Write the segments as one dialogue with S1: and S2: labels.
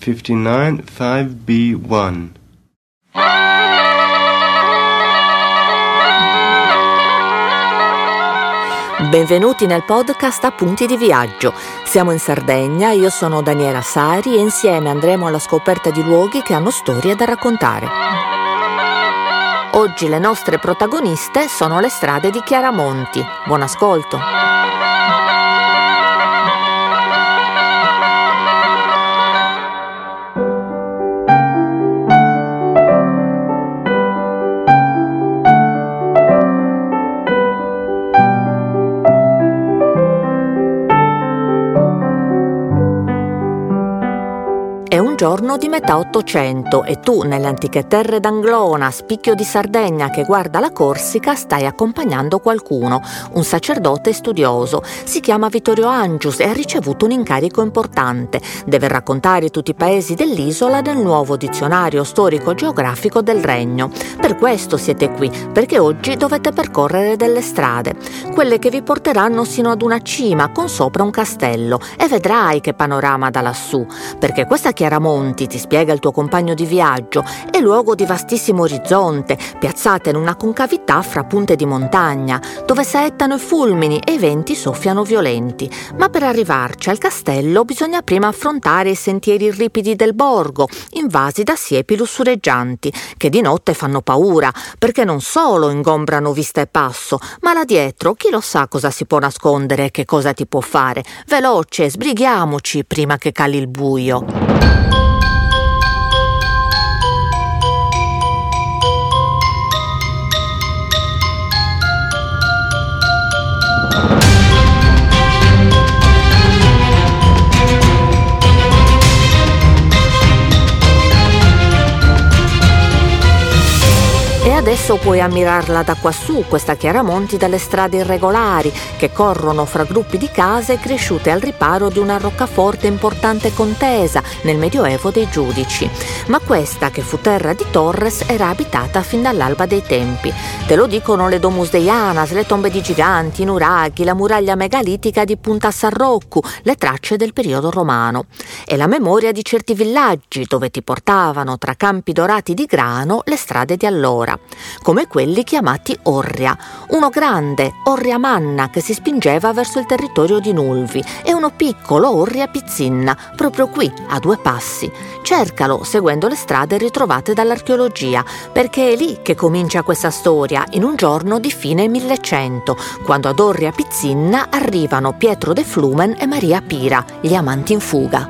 S1: 59 5B1
S2: Benvenuti nel podcast Appunti di viaggio. Siamo in Sardegna, io sono Daniela Sari e insieme andremo alla scoperta di luoghi che hanno storie da raccontare. Oggi le nostre protagoniste sono le strade di Chiaramonti. Buon ascolto. Giorno di metà Ottocento e tu nelle antiche terre d'Anglona, spicchio di Sardegna che guarda la Corsica, stai accompagnando qualcuno, un sacerdote studioso. Si chiama Vittorio Angius e ha ricevuto un incarico importante. Deve raccontare tutti i paesi dell'isola nel nuovo dizionario storico-geografico del regno. Per questo siete qui, perché oggi dovete percorrere delle strade, quelle che vi porteranno sino ad una cima con sopra un castello e vedrai che panorama da lassù, perché questa chiaramente monti, ti spiega il tuo compagno di viaggio, è luogo di vastissimo orizzonte, piazzata in una concavità fra punte di montagna, dove saettano i fulmini e i venti soffiano violenti. Ma per arrivarci al castello bisogna prima affrontare i sentieri ripidi del borgo, invasi da siepi lussureggianti, che di notte fanno paura, perché non solo ingombrano vista e passo, ma là dietro chi lo sa cosa si può nascondere e che cosa ti può fare. Veloce, sbrighiamoci prima che cali il buio. Adesso puoi ammirarla da quassù, questa Chiaramonti, dalle strade irregolari che corrono fra gruppi di case cresciute al riparo di una roccaforte importante contesa nel Medioevo dei giudici. Ma questa, che fu terra di Torres, era abitata fin dall'alba dei tempi. Te lo dicono le Domus Deianas, le tombe di giganti, i nuraghi, la muraglia megalitica di Punta Sarroccu, le tracce del periodo romano. E la memoria di certi villaggi dove ti portavano tra campi dorati di grano le strade di allora come quelli chiamati Orria, uno grande, Orria Manna, che si spingeva verso il territorio di Nulvi, e uno piccolo Orria Pizzinna, proprio qui, a due passi. Cercalo seguendo le strade ritrovate dall'archeologia, perché è lì che comincia questa storia, in un giorno di fine 1100, quando ad Orria Pizzinna arrivano Pietro de Flumen e Maria Pira, gli amanti in fuga.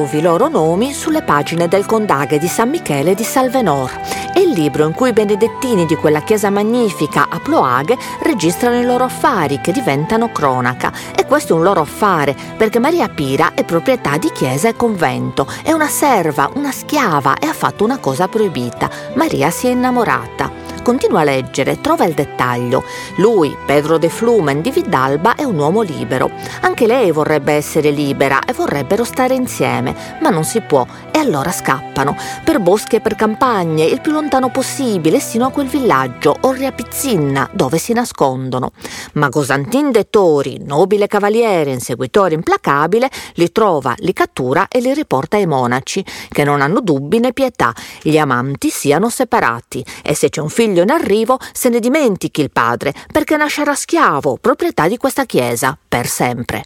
S2: Trovi i loro nomi sulle pagine del Condaghe di San Michele di Salvenor. È il libro in cui i benedettini di quella chiesa magnifica a Ploaghe registrano i loro affari che diventano cronaca. E questo è un loro affare perché Maria Pira è proprietà di chiesa e convento, è una serva, una schiava e ha fatto una cosa proibita. Maria si è innamorata. Continua a leggere, trova il dettaglio. Lui, Pedro de Flumen di Vidalba, è un uomo libero. Anche lei vorrebbe essere libera e vorrebbero stare insieme, ma non si può e allora scappano, per boschi e per campagne, il più lontano possibile, sino a quel villaggio, Orria Pizzinna, dove si nascondono. Ma Gosantin de Tori, nobile cavaliere, inseguitore implacabile, li trova, li cattura e li riporta ai monaci, che non hanno dubbi né pietà, gli amanti siano separati e se c'è un figlio figlio in arrivo se ne dimentichi il padre perché nascerà schiavo, proprietà di questa chiesa, per sempre.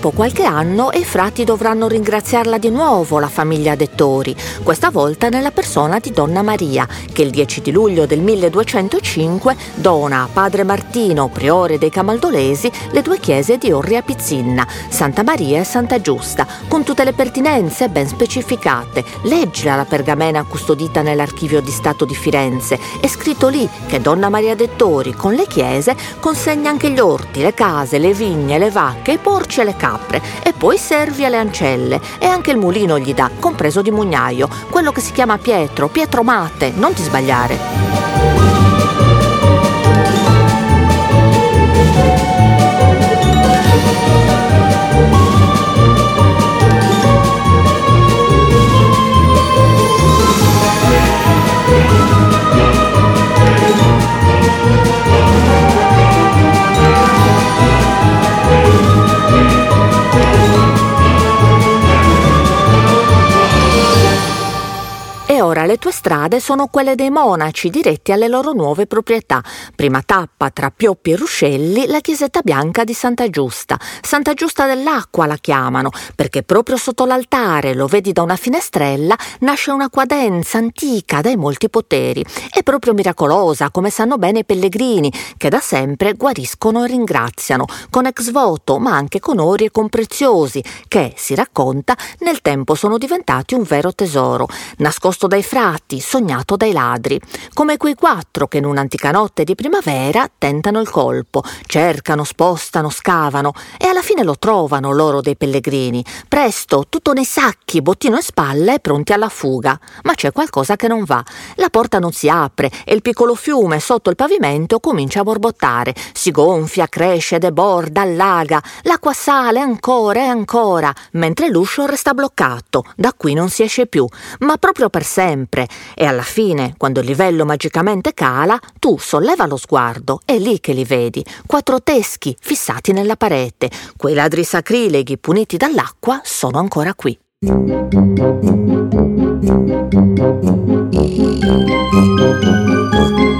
S2: Tempo qualche anno e i frati dovranno ringraziarla di nuovo, la famiglia Dettori, questa volta nella persona di Donna Maria, che il 10 di luglio del 1205 dona a padre Martino, priore dei Camaldolesi, le due chiese di Orria Pizzinna, Santa Maria e Santa Giusta, con tutte le pertinenze ben specificate. Leggila la pergamena custodita nell'archivio di Stato di Firenze. È scritto lì che Donna Maria Dettori con le chiese consegna anche gli orti, le case, le vigne, le vacche, i porci e le capre e poi servi alle ancelle e anche il mulino gli dà, compreso di mugnaio, quello che si chiama Pietro, Pietro Mate, non ti sbagliare. ora tue strade sono quelle dei monaci diretti alle loro nuove proprietà. Prima tappa tra Pioppi e Ruscelli la chiesetta bianca di Santa Giusta. Santa Giusta dell'Acqua la chiamano, perché proprio sotto l'altare, lo vedi da una finestrella, nasce una quadenza antica dai molti poteri. È proprio miracolosa, come sanno bene i pellegrini, che da sempre guariscono e ringraziano, con ex voto, ma anche con ori e con preziosi, che, si racconta, nel tempo sono diventati un vero tesoro, nascosto dai dai frati, sognato dai ladri, come quei quattro che in un'antica notte di primavera tentano il colpo, cercano, spostano, scavano e alla fine lo trovano loro dei pellegrini. Presto, tutto nei sacchi, bottino in spalle, pronti alla fuga. Ma c'è qualcosa che non va. La porta non si apre e il piccolo fiume sotto il pavimento comincia a borbottare. Si gonfia, cresce, deborda, allaga. L'acqua sale ancora e ancora, mentre l'uscio resta bloccato. Da qui non si esce più. Ma proprio per sé sempre e alla fine, quando il livello magicamente cala, tu solleva lo sguardo, è lì che li vedi, quattro teschi fissati nella parete. Quei ladri sacrileghi puniti dall'acqua sono ancora qui. ora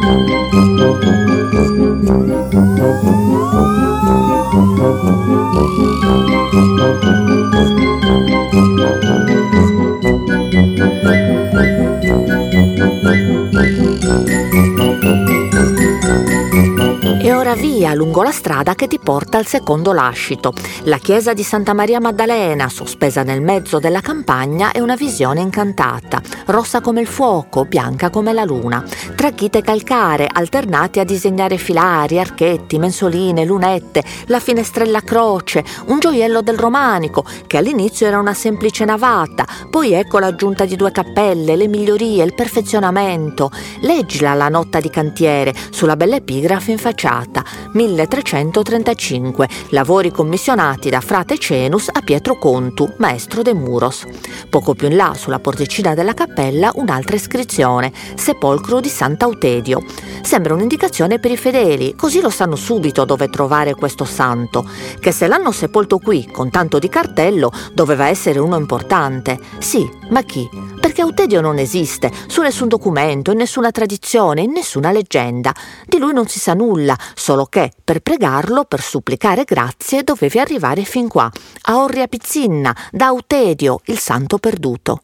S2: via lungo la strada che ti porta al secondo lascito. La chiesa di Santa Maria Maddalena, sospesa nel mezzo della campagna, è una visione incantata, rossa come il fuoco, bianca come la luna. Tracchite calcare alternate a disegnare filari, archetti, mensoline, lunette, la finestrella a croce, un gioiello del romanico, che all'inizio era una semplice navata, poi ecco l'aggiunta di due cappelle, le migliorie, il perfezionamento. Leggila la nota di cantiere sulla bella epigrafe in facciata 1335, lavori commissionati da frate Cenus a Pietro Contu, maestro de Muros. Poco più in là, sulla porticina della cappella, un'altra iscrizione, sepolcro di Sant'Autedio. Sembra un'indicazione per i fedeli, così lo sanno subito dove trovare questo santo, che se l'hanno sepolto qui con tanto di cartello doveva essere uno importante. Sì, ma chi? Perché Autedio non esiste, su nessun documento, in nessuna tradizione, in nessuna leggenda. Di lui non si sa nulla, solo che per pregarlo, per supplicare grazie, dovevi arrivare fin qua, a Orria Pizzinna, da Autedio, il santo perduto.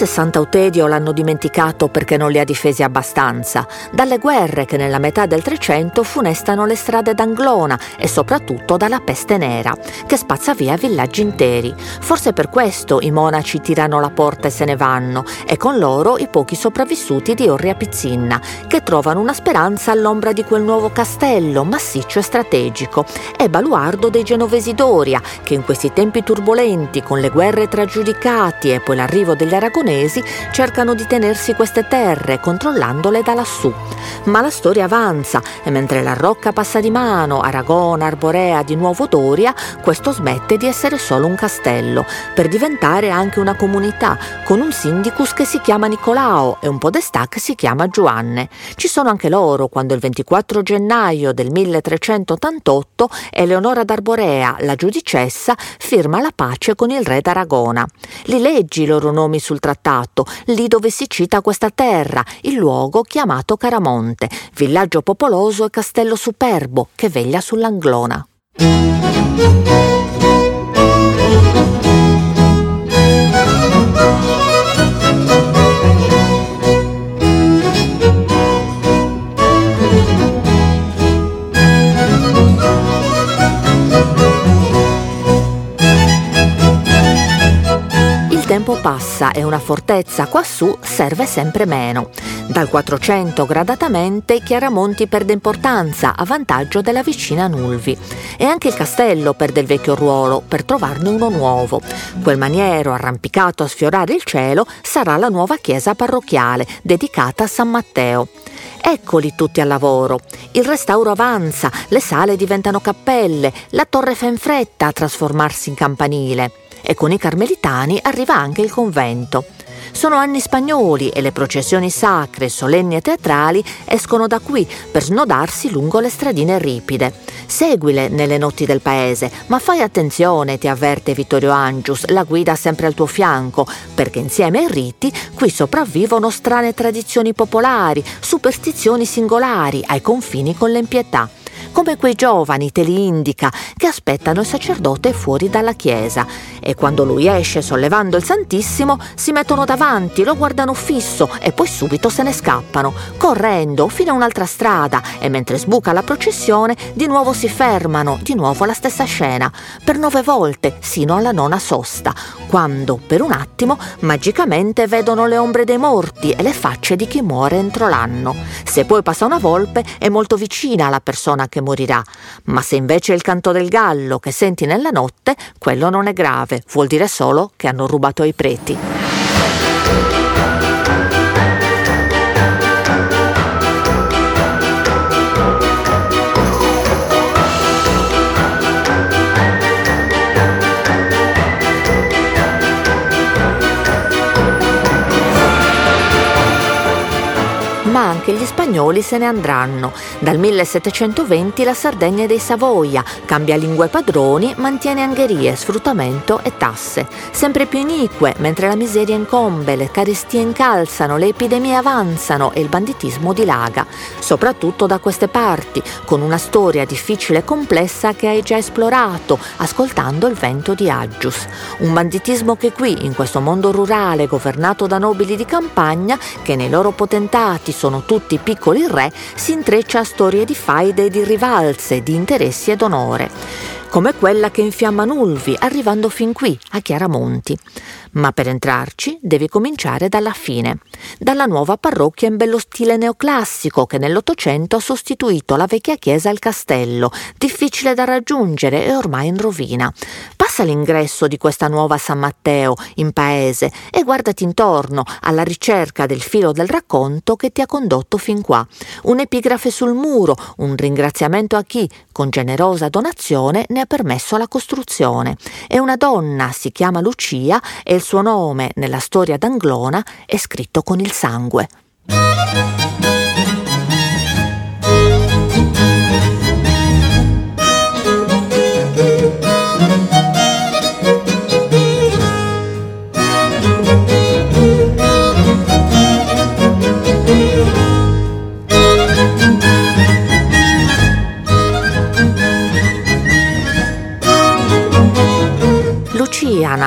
S2: E chissà se Sant'Autedio l'hanno dimenticato perché non li ha difesi abbastanza, dalle guerre che nella metà del Trecento funestano le strade d'Anglona e soprattutto dalla peste nera, che spazza via villaggi interi. Forse per questo i monaci tirano la porta e se ne vanno, e con loro i pochi sopravvissuti di Orria Pizzinna, che trovano una speranza all'ombra di quel nuovo castello, massiccio e strategico, e baluardo dei genovesi d'Oria, che in questi tempi turbolenti, con le guerre tra giudicati e poi l'arrivo degli gli aragonesi cercano di tenersi queste terre controllandole da lassù. Ma la storia avanza e mentre la Rocca passa di mano, Aragona, Arborea, di nuovo Doria, questo smette di essere solo un castello, per diventare anche una comunità, con un sindicus che si chiama Nicolao e un podestà che si chiama Giovanne. Ci sono anche loro quando il 24 gennaio del 1388 Eleonora d'Arborea, la giudicessa, firma la pace con il re d'Aragona. Li leggi i loro nomi sul trattato, lì dove si cita questa terra, il luogo chiamato Caramonte, villaggio popoloso e castello superbo che veglia sull'Anglona. Passa e una fortezza quassù serve sempre meno. Dal 400 gradatamente Chiaramonti perde importanza a vantaggio della vicina Nulvi e anche il castello perde il vecchio ruolo per trovarne uno nuovo. Quel maniero arrampicato a sfiorare il cielo sarà la nuova chiesa parrocchiale dedicata a San Matteo. Eccoli tutti al lavoro. Il restauro avanza, le sale diventano cappelle, la torre fa in fretta a trasformarsi in campanile e con i carmelitani arriva anche il convento. Sono anni spagnoli e le processioni sacre, solenni e teatrali escono da qui per snodarsi lungo le stradine ripide. Seguile nelle notti del paese, ma fai attenzione, ti avverte Vittorio Angius, la guida sempre al tuo fianco, perché insieme ai riti qui sopravvivono strane tradizioni popolari, superstizioni singolari ai confini con l'empietà come quei giovani, te li indica, che aspettano il sacerdote fuori dalla chiesa e quando lui esce sollevando il Santissimo si mettono davanti, lo guardano fisso e poi subito se ne scappano, correndo fino a un'altra strada e mentre sbuca la processione di nuovo si fermano, di nuovo la stessa scena, per nove volte sino alla nona sosta, quando per un attimo magicamente vedono le ombre dei morti e le facce di chi muore entro l'anno. Se poi passa una volpe è molto vicina alla persona che morirà, ma se invece è il canto del gallo che senti nella notte, quello non è grave, vuol dire solo che hanno rubato ai preti. Spagnoli se ne andranno. Dal 1720 la Sardegna è dei Savoia, cambia lingue padroni, mantiene angherie, sfruttamento e tasse. Sempre più inique, mentre la miseria incombe, le carestie incalzano, le epidemie avanzano e il banditismo dilaga. Soprattutto da queste parti, con una storia difficile e complessa che hai già esplorato, ascoltando il vento di Aggius. Un banditismo che qui, in questo mondo rurale governato da nobili di campagna, che nei loro potentati sono tutti piccoli re, si intreccia a storie di faide e di rivalse, di interessi ed onore, come quella che infiamma Nulvi, arrivando fin qui, a Chiaramonti ma per entrarci devi cominciare dalla fine, dalla nuova parrocchia in bello stile neoclassico che nell'Ottocento ha sostituito la vecchia chiesa al castello, difficile da raggiungere e ormai in rovina. Passa l'ingresso di questa nuova San Matteo in paese e guardati intorno alla ricerca del filo del racconto che ti ha condotto fin qua. Un'epigrafe sul muro, un ringraziamento a chi, con generosa donazione, ne ha permesso la costruzione. E una donna, si chiama Lucia, e il suo nome nella storia d'Anglona è scritto con il sangue.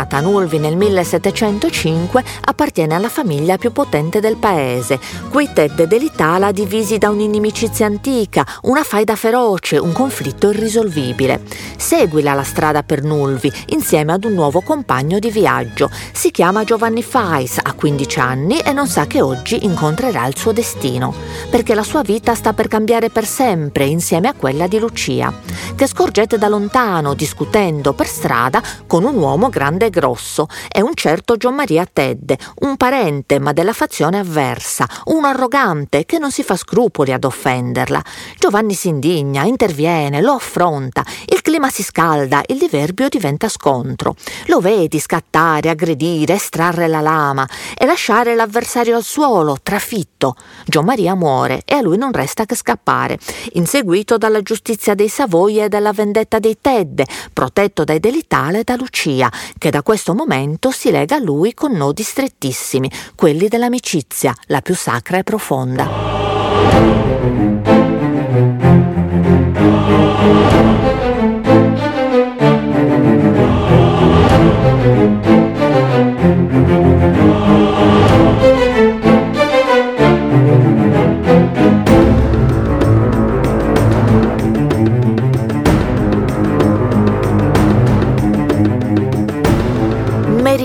S2: Nata a Nulvi nel 1705, appartiene alla famiglia più potente del paese, cui Ted dell'Itala divisi da un'inimicizia antica, una faida feroce, un conflitto irrisolvibile. Seguila la strada per Nulvi insieme ad un nuovo compagno di viaggio. Si chiama Giovanni Fais, ha 15 anni e non sa che oggi incontrerà il suo destino, perché la sua vita sta per cambiare per sempre insieme a quella di Lucia. che scorgete da lontano discutendo per strada con un uomo grande e grosso. È un certo Gian Maria Tedde, un parente ma della fazione avversa, un arrogante che non si fa scrupoli ad offenderla. Giovanni si indigna, interviene, lo affronta, il clima si scalda, il diverbio diventa scontro. Lo vedi scattare, aggredire, estrarre la lama e lasciare l'avversario al suolo, trafitto. Gian Maria muore e a lui non resta che scappare, inseguito dalla giustizia dei Savoia e dalla vendetta dei Tedde, protetto dai Delitale e da Lucia, che da questo momento si lega a lui con nodi strettissimi, quelli dell'amicizia, la più sacra e profonda.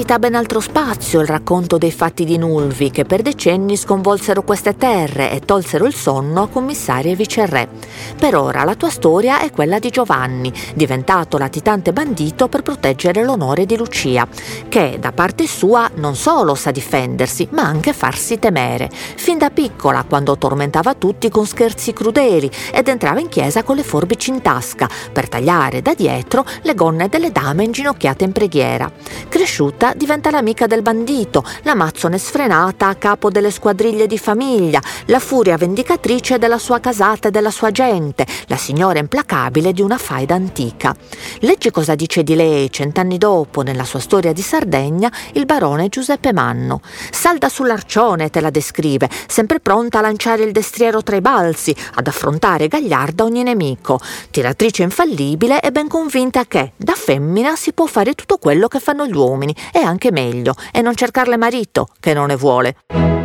S2: Merita ben altro spazio il racconto dei fatti di Nulvi che per decenni sconvolsero queste terre e tolsero il sonno a commissari e viceré. Per ora la tua storia è quella di Giovanni, diventato latitante bandito per proteggere l'onore di Lucia, che da parte sua non solo sa difendersi, ma anche farsi temere. Fin da piccola, quando tormentava tutti con scherzi crudeli ed entrava in chiesa con le forbici in tasca per tagliare da dietro le gonne delle dame inginocchiate in preghiera. Cresciuta diventa l'amica del bandito, la mazzone sfrenata a capo delle squadriglie di famiglia, la furia vendicatrice della sua casata e della sua gente, la signora implacabile di una faida antica. Leggi cosa dice di lei cent'anni dopo, nella sua storia di Sardegna, il barone Giuseppe Manno. Salda sull'arcione te la descrive, sempre pronta a lanciare il destriero tra i balzi, ad affrontare gagliarda ogni nemico. Tiratrice infallibile e ben convinta che, da femmina, si può fare tutto quello che fanno gli uomini e anche meglio, e non cercarle marito, che non ne vuole.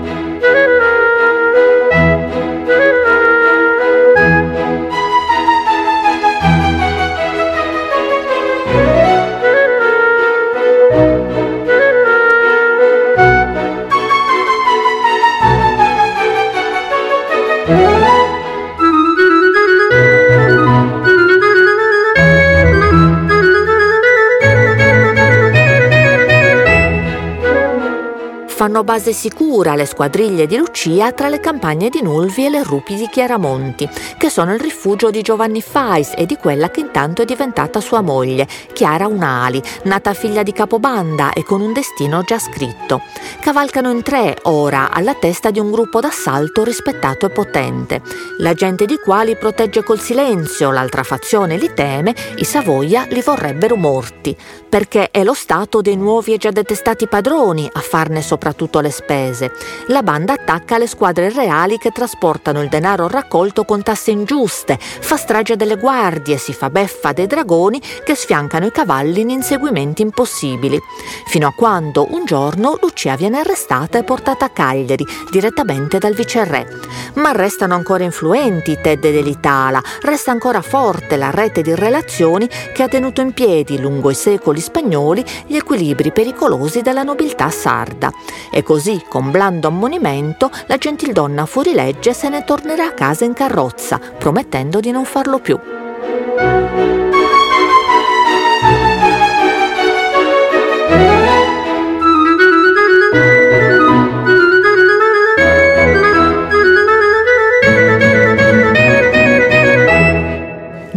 S2: Fanno base sicura le squadriglie di Lucia tra le campagne di Nulvi e le rupi di Chiaramonti, che sono il rifugio di Giovanni Fais e di quella che intanto è diventata sua moglie, Chiara Unali, nata figlia di capobanda e con un destino già scritto. Cavalcano in tre ora alla testa di un gruppo d'assalto rispettato e potente. La gente di qua li protegge col silenzio, l'altra fazione li teme, i Savoia li vorrebbero morti, perché è lo stato dei nuovi e già detestati padroni a farne soprattutto soprattutto le spese. La banda attacca le squadre reali che trasportano il denaro raccolto con tasse ingiuste, fa strage delle guardie, si fa beffa dei dragoni che sfiancano i cavalli in inseguimenti impossibili. Fino a quando un giorno Lucia viene arrestata e portata a Cagliari direttamente dal viceré. Ma restano ancora influenti Ted dell'Itala, resta ancora forte la rete di relazioni che ha tenuto in piedi lungo i secoli spagnoli gli equilibri pericolosi della nobiltà sarda. E così, con blando ammonimento, la gentildonna fuorilegge se ne tornerà a casa in carrozza, promettendo di non farlo più.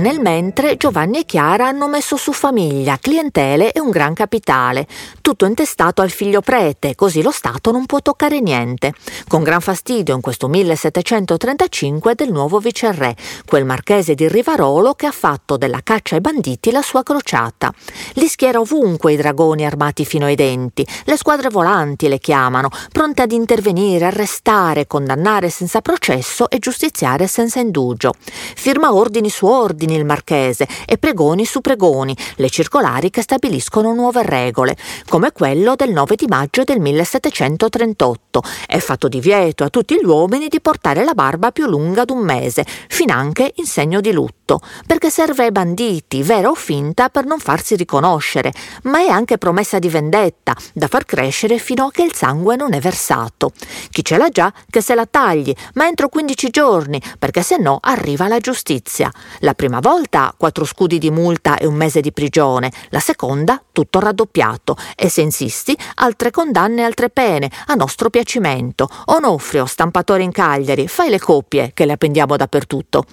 S2: Nel mentre Giovanni e Chiara hanno messo su famiglia, clientele e un gran capitale, tutto intestato al figlio prete, così lo Stato non può toccare niente. Con gran fastidio in questo 1735 del nuovo viceré, quel marchese di Rivarolo che ha fatto della caccia ai banditi la sua crociata. Li schiera ovunque i dragoni armati fino ai denti, le squadre volanti le chiamano, pronte ad intervenire, arrestare, condannare senza processo e giustiziare senza indugio. Firma ordini su ordini il marchese e pregoni su pregoni, le circolari che stabiliscono nuove regole, come quello del 9 di maggio del 1738. È fatto divieto a tutti gli uomini di portare la barba più lunga d'un mese, finanche in segno di lutto, perché serve ai banditi, vera o finta, per non farsi riconoscere, ma è anche promessa di vendetta, da far crescere fino a che il sangue non è versato. Chi ce l'ha già, che se la tagli, ma entro 15 giorni, perché se no arriva la giustizia. La prima volta volta quattro scudi di multa e un mese di prigione, la seconda tutto raddoppiato e se insisti altre condanne e altre pene a nostro piacimento. Onofrio, stampatore in Cagliari, fai le coppie che le appendiamo dappertutto.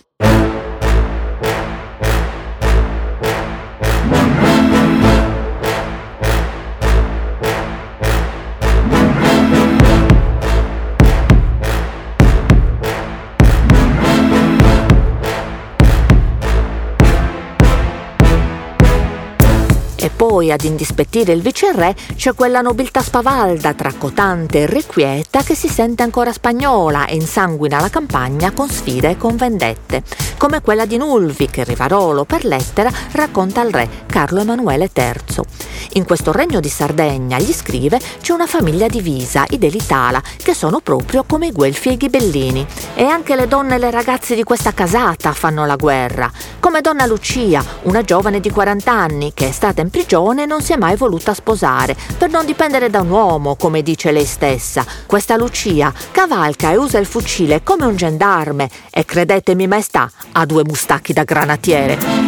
S2: Poi ad indispettire il viceré c'è quella nobiltà spavalda, tracotante e irrequieta che si sente ancora spagnola e insanguina la campagna con sfide e con vendette, come quella di Nulvi che Rivarolo per lettera racconta al re Carlo Emanuele III. In questo regno di Sardegna, gli scrive, c'è una famiglia divisa, i Delitala, che sono proprio come i Guelfi e i Ghibellini. E anche le donne e le ragazze di questa casata fanno la guerra, come donna Lucia, una giovane di 40 anni che è stata in prigione e non si è mai voluta sposare, per non dipendere da un uomo, come dice lei stessa. Questa Lucia cavalca e usa il fucile come un gendarme e credetemi maestà, ha due mustacchi da granatiere.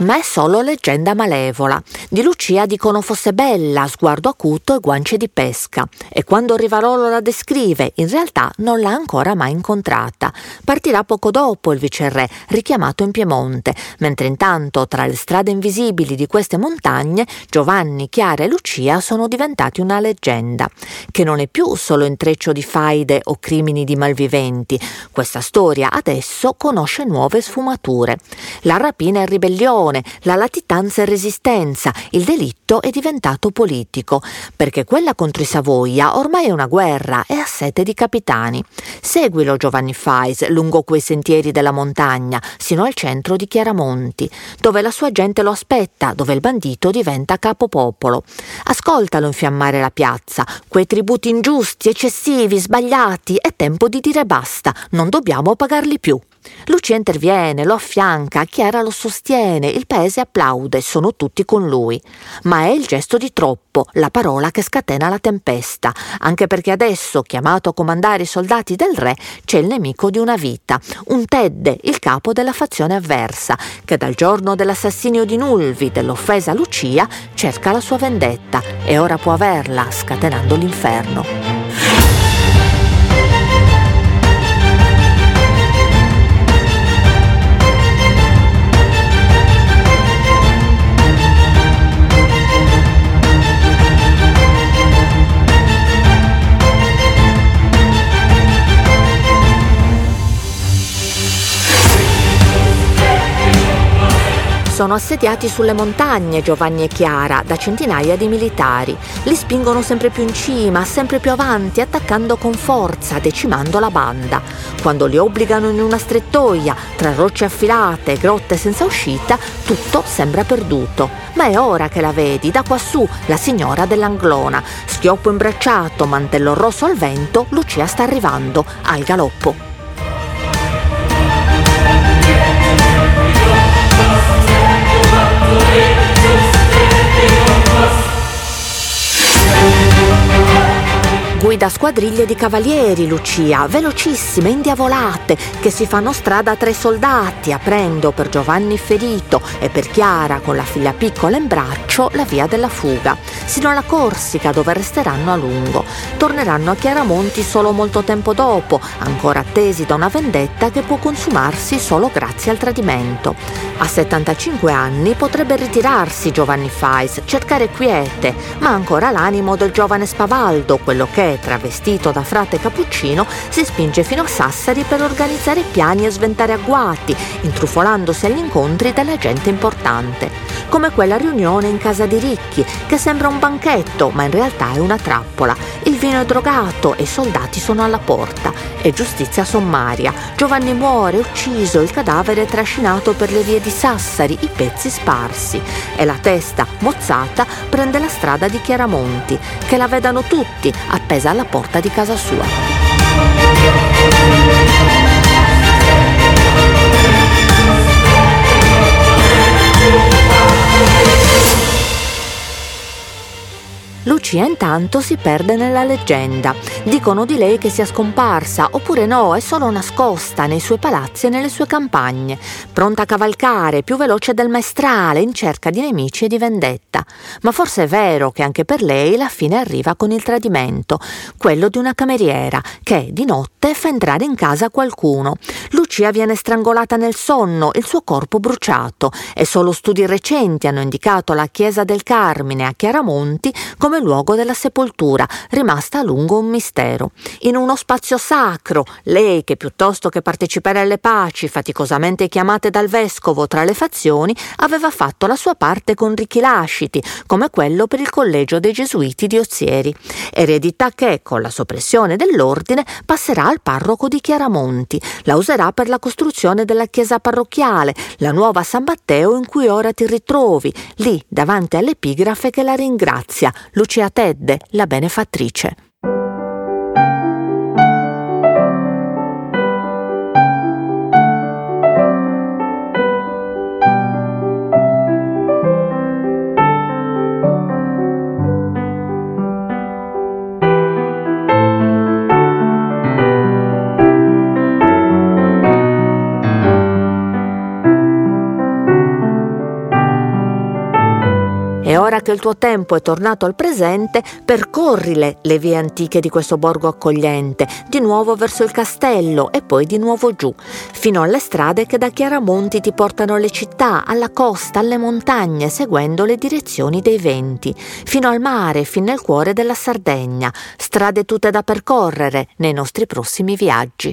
S2: Ma è solo leggenda malevola. Di Lucia dicono fosse bella, sguardo acuto e guance di pesca. E quando Rivarolo la descrive, in realtà non l'ha ancora mai incontrata. Partirà poco dopo il viceré, richiamato in Piemonte, mentre intanto tra le strade invisibili di queste montagne Giovanni, Chiara e Lucia sono diventati una leggenda, che non è più solo intreccio di faide o crimini di malviventi. Questa storia adesso conosce nuove sfumature. La rapina e ribellione corruzione, la latitanza e resistenza, il delitto è diventato politico, perché quella contro i Savoia ormai è una guerra e ha sete di capitani. Seguilo Giovanni Fais lungo quei sentieri della montagna, sino al centro di Chiaramonti, dove la sua gente lo aspetta, dove il bandito diventa capopopolo. Ascoltalo infiammare la piazza, quei tributi ingiusti, eccessivi, sbagliati, è tempo di dire basta, non dobbiamo pagarli più. Lucia interviene, lo affianca, Chiara lo sostiene, il paese applaude, sono tutti con lui. Ma è il gesto di troppo, la parola che scatena la tempesta, anche perché adesso, chiamato a comandare i soldati del re, c'è il nemico di una vita, un Tedde, il capo della fazione avversa, che dal giorno dell'assassinio di Nulvi, dell'offesa Lucia, cerca la sua vendetta e ora può averla, scatenando l'inferno. Sono assediati sulle montagne Giovanni e Chiara da centinaia di militari. Li spingono sempre più in cima, sempre più avanti, attaccando con forza, decimando la banda. Quando li obbligano in una strettoia, tra rocce affilate grotte senza uscita, tutto sembra perduto. Ma è ora che la vedi, da quassù, la signora dell'Anglona. Schioppo imbracciato, mantello rosso al vento, Lucia sta arrivando, al galoppo. Guida squadriglie di cavalieri, Lucia, velocissime, indiavolate, che si fanno strada tra i soldati, aprendo per Giovanni ferito e per Chiara, con la figlia piccola in braccio, la via della fuga, sino alla Corsica, dove resteranno a lungo. Torneranno a Chiaramonti solo molto tempo dopo, ancora attesi da una vendetta che può consumarsi solo grazie al tradimento. A 75 anni potrebbe ritirarsi Giovanni Fais, cercare quiete, ma ancora l'animo del giovane spavaldo, quello che travestito da frate cappuccino, si spinge fino a Sassari per organizzare piani e sventare agguati, intrufolandosi agli incontri della gente importante. Come quella riunione in casa di Ricchi, che sembra un banchetto, ma in realtà è una trappola. Il vino è drogato e i soldati sono alla porta. È giustizia sommaria. Giovanni muore, ucciso, il cadavere trascinato per le vie di Sassari, i pezzi sparsi. E la testa, mozzata, prende la strada di Chiaramonti, che la vedano tutti, appesa alla porta di casa sua. Lucia intanto si perde nella leggenda. Dicono di lei che sia scomparsa, oppure no, è solo nascosta nei suoi palazzi e nelle sue campagne, pronta a cavalcare, più veloce del maestrale, in cerca di nemici e di vendetta. Ma forse è vero che anche per lei la fine arriva con il tradimento, quello di una cameriera che di notte fa entrare in casa qualcuno. Lucia viene strangolata nel sonno, il suo corpo bruciato e solo studi recenti hanno indicato la chiesa del Carmine a Chiaramonti come luogo della sepoltura, rimasta a lungo un mistero. In uno spazio sacro, lei che piuttosto che partecipare alle paci, faticosamente chiamate dal vescovo tra le fazioni, aveva fatto la sua parte con ricchi lasciti, come quello per il collegio dei gesuiti di Ozieri. Eredità che, con la soppressione dell'ordine, passerà al parroco di Chiaramonti. La userà per la costruzione della chiesa parrocchiale, la nuova San Matteo in cui ora ti ritrovi, lì davanti all'epigrafe che la ringrazia, Lucia Tedde, la benefattrice. Ora che il tuo tempo è tornato al presente, percorrile le vie antiche di questo borgo accogliente, di nuovo verso il castello e poi di nuovo giù, fino alle strade che da Chiaramonti ti portano alle città, alla costa, alle montagne, seguendo le direzioni dei venti, fino al mare, fin nel cuore della Sardegna, strade tutte da percorrere nei nostri prossimi viaggi.